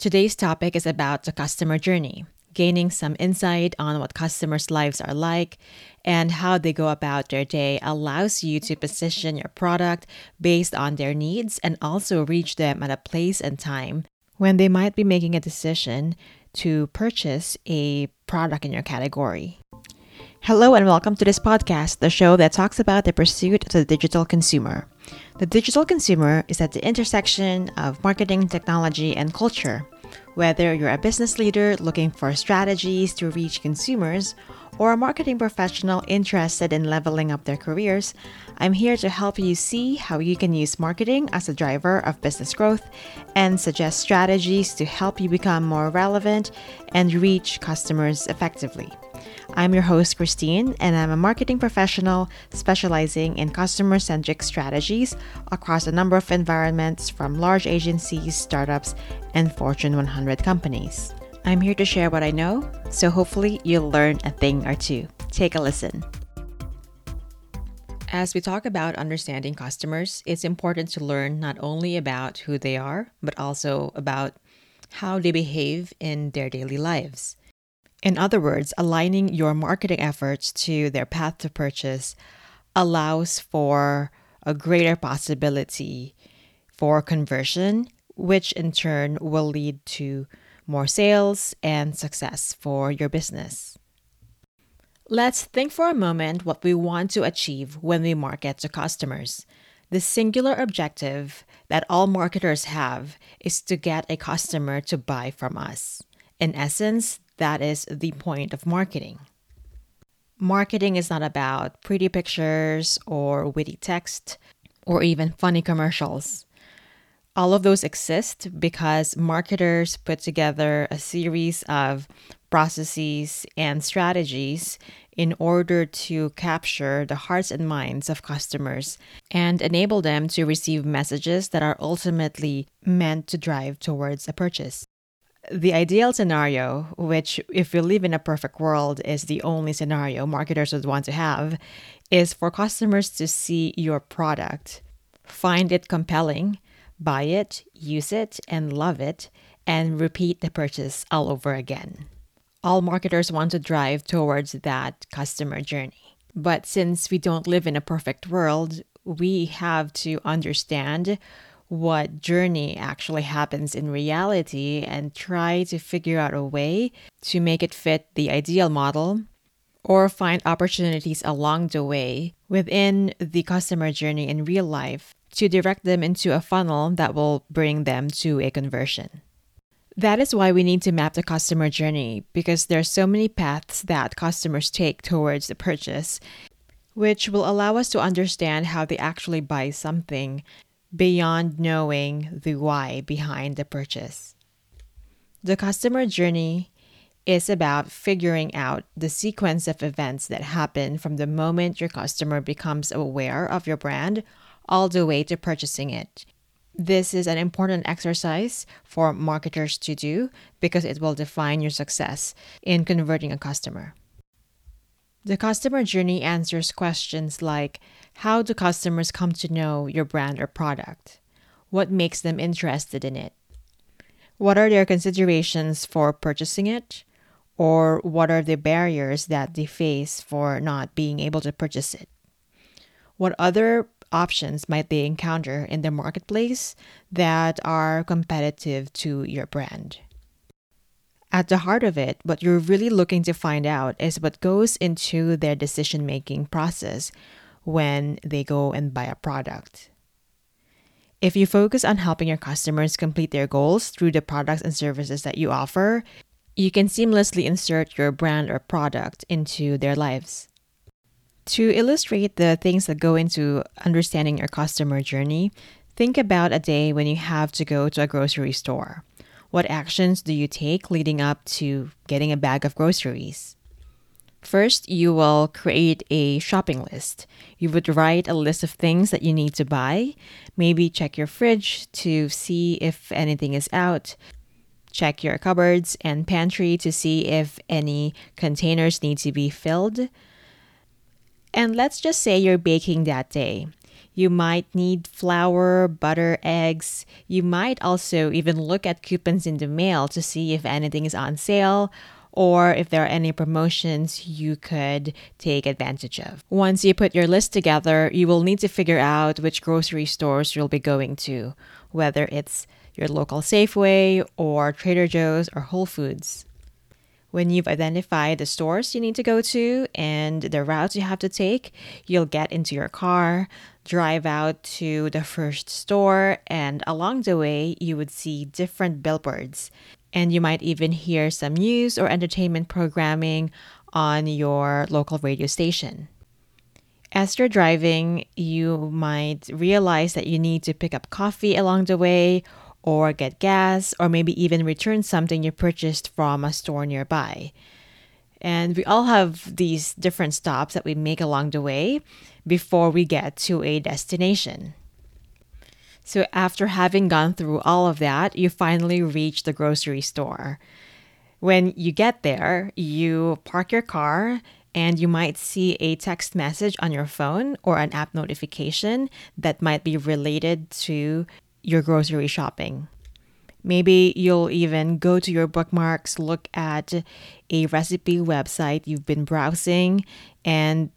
Today's topic is about the customer journey, gaining some insight on what customers' lives are like and how they go about their day allows you to position your product based on their needs and also reach them at a place and time when they might be making a decision to purchase a product in your category. Hello, and welcome to this podcast, the show that talks about the pursuit of the digital consumer. The digital consumer is at the intersection of marketing, technology, and culture. Whether you're a business leader looking for strategies to reach consumers or a marketing professional interested in leveling up their careers, I'm here to help you see how you can use marketing as a driver of business growth and suggest strategies to help you become more relevant and reach customers effectively. I'm your host, Christine, and I'm a marketing professional specializing in customer centric strategies across a number of environments from large agencies, startups, and Fortune 100 companies. I'm here to share what I know, so hopefully you'll learn a thing or two. Take a listen. As we talk about understanding customers, it's important to learn not only about who they are, but also about how they behave in their daily lives. In other words, aligning your marketing efforts to their path to purchase allows for a greater possibility for conversion, which in turn will lead to more sales and success for your business. Let's think for a moment what we want to achieve when we market to customers. The singular objective that all marketers have is to get a customer to buy from us. In essence, that is the point of marketing. Marketing is not about pretty pictures or witty text or even funny commercials. All of those exist because marketers put together a series of processes and strategies in order to capture the hearts and minds of customers and enable them to receive messages that are ultimately meant to drive towards a purchase. The ideal scenario, which, if we live in a perfect world, is the only scenario marketers would want to have, is for customers to see your product, find it compelling, buy it, use it, and love it, and repeat the purchase all over again. All marketers want to drive towards that customer journey. But since we don't live in a perfect world, we have to understand what journey actually happens in reality and try to figure out a way to make it fit the ideal model or find opportunities along the way within the customer journey in real life to direct them into a funnel that will bring them to a conversion. That is why we need to map the customer journey because there are so many paths that customers take towards the purchase, which will allow us to understand how they actually buy something beyond knowing the why behind the purchase. The customer journey is about figuring out the sequence of events that happen from the moment your customer becomes aware of your brand all the way to purchasing it. This is an important exercise for marketers to do because it will define your success in converting a customer. The customer journey answers questions like How do customers come to know your brand or product? What makes them interested in it? What are their considerations for purchasing it? Or what are the barriers that they face for not being able to purchase it? What other options might they encounter in the marketplace that are competitive to your brand? At the heart of it, what you're really looking to find out is what goes into their decision making process when they go and buy a product. If you focus on helping your customers complete their goals through the products and services that you offer, you can seamlessly insert your brand or product into their lives. To illustrate the things that go into understanding your customer journey, think about a day when you have to go to a grocery store. What actions do you take leading up to getting a bag of groceries? First, you will create a shopping list. You would write a list of things that you need to buy. Maybe check your fridge to see if anything is out. Check your cupboards and pantry to see if any containers need to be filled. And let's just say you're baking that day. You might need flour, butter, eggs. You might also even look at coupons in the mail to see if anything is on sale or if there are any promotions you could take advantage of. Once you put your list together, you will need to figure out which grocery stores you'll be going to, whether it's your local Safeway or Trader Joe's or Whole Foods. When you've identified the stores you need to go to and the routes you have to take, you'll get into your car, drive out to the first store, and along the way, you would see different billboards. And you might even hear some news or entertainment programming on your local radio station. As you're driving, you might realize that you need to pick up coffee along the way or get gas, or maybe even return something you purchased from a store nearby. And we all have these different stops that we make along the way before we get to a destination. So, after having gone through all of that, you finally reach the grocery store. When you get there, you park your car and you might see a text message on your phone or an app notification that might be related to your grocery shopping. Maybe you'll even go to your bookmarks, look at a recipe website you've been browsing, and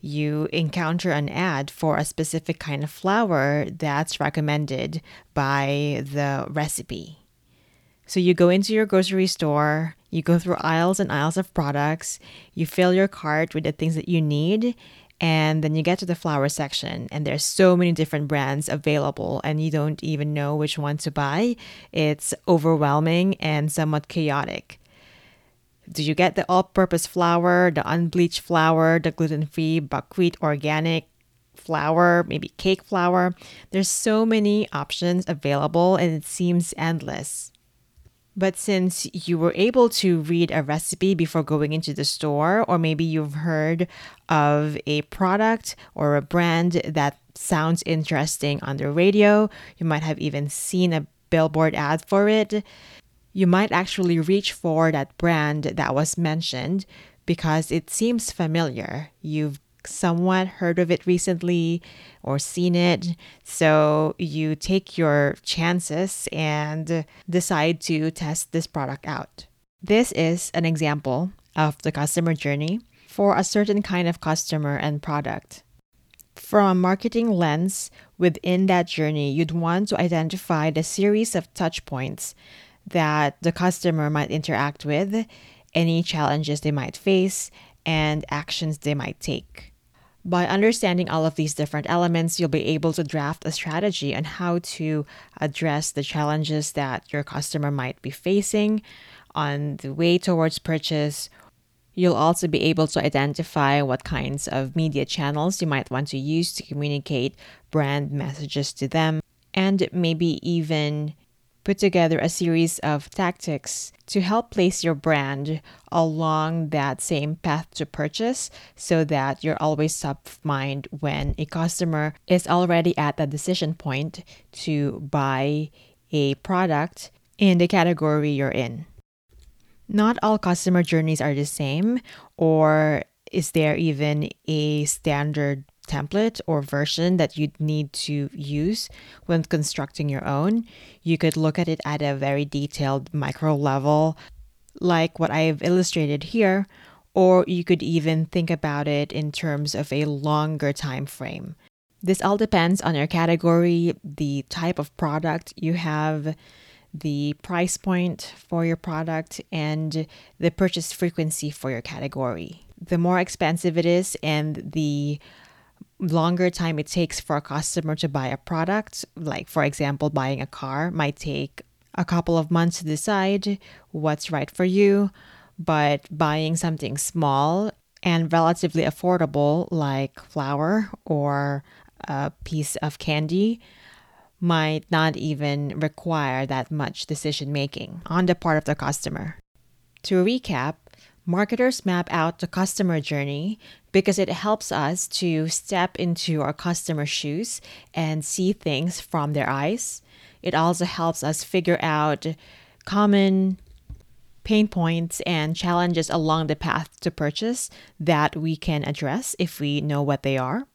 you encounter an ad for a specific kind of flour that's recommended by the recipe. So you go into your grocery store, you go through aisles and aisles of products, you fill your cart with the things that you need, and then you get to the flour section and there's so many different brands available and you don't even know which one to buy. It's overwhelming and somewhat chaotic. Do you get the all-purpose flour the unbleached flour the gluten-free buckwheat organic flour maybe cake flour there's so many options available and it seems endless but since you were able to read a recipe before going into the store, or maybe you've heard of a product or a brand that sounds interesting on the radio, you might have even seen a billboard ad for it, you might actually reach for that brand that was mentioned because it seems familiar. You've somewhat heard of it recently or seen it. So you take your chances and decide to test this product out. This is an example of the customer journey for a certain kind of customer and product. From a marketing lens, within that journey, you'd want to identify the series of touch points that the customer might interact with, any challenges they might face, and actions they might take. By understanding all of these different elements, you'll be able to draft a strategy on how to address the challenges that your customer might be facing on the way towards purchase. You'll also be able to identify what kinds of media channels you might want to use to communicate brand messages to them, and maybe even put together a series of tactics to help place your brand along that same path to purchase so that you're always top of mind when a customer is already at the decision point to buy a product in the category you're in. Not all customer journeys are the same, or is there even a standard template or version that you'd need to use when constructing your own. You could look at it at a very detailed micro level, like what I've illustrated here, or you could even think about it in terms of a longer time frame. This all depends on your category, the type of product you have, the price point for your product, and the purchase frequency for your category. The more expensive it is and the longer time it takes for a customer to buy a product, like for example, buying a car, might take a couple of months to decide what's right for you. But buying something small and relatively affordable, like flour or a piece of candy, might not even require that much decision making on the part of the customer. To recap, marketers map out the customer journey because it helps us to step into our customer's shoes and see things from their eyes. It also helps us figure out common pain points and challenges along the path to purchase that we can address if we know what they are.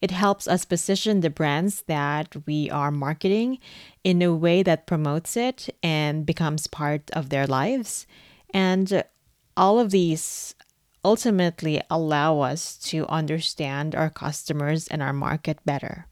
It helps us position the brands that we are marketing in a way that promotes it and becomes part of their lives. And all of these ultimately allow us to understand our customers and our market better.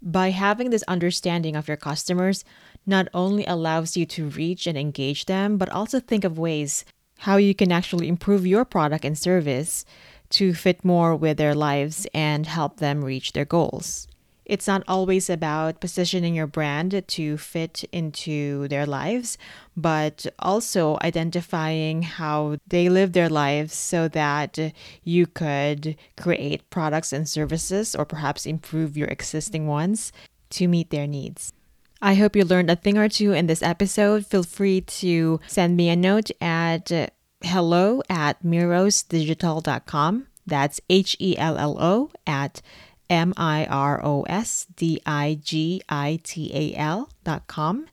By having this understanding of your customers, not only allows you to reach and engage them, but also think of ways how you can actually improve your product and service to fit more with their lives and help them reach their goals. It's not always about positioning your brand to fit into their lives, but also identifying how they live their lives so that you could create products and services or perhaps improve your existing ones to meet their needs. I hope you learned a thing or two in this episode. Feel free to send me a note at hello at mirosdigital.com. That's H E L L O at M I R O S D I G I T A L dot com.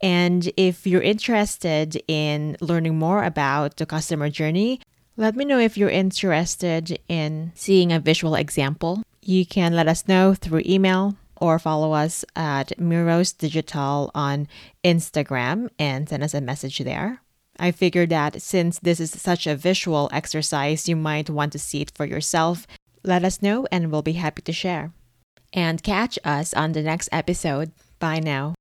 And if you're interested in learning more about the customer journey, let me know if you're interested in seeing a visual example. You can let us know through email or follow us at Miros Digital on Instagram and send us a message there. I figured that since this is such a visual exercise, you might want to see it for yourself let us know and we'll be happy to share. And catch us on the next episode. Bye now.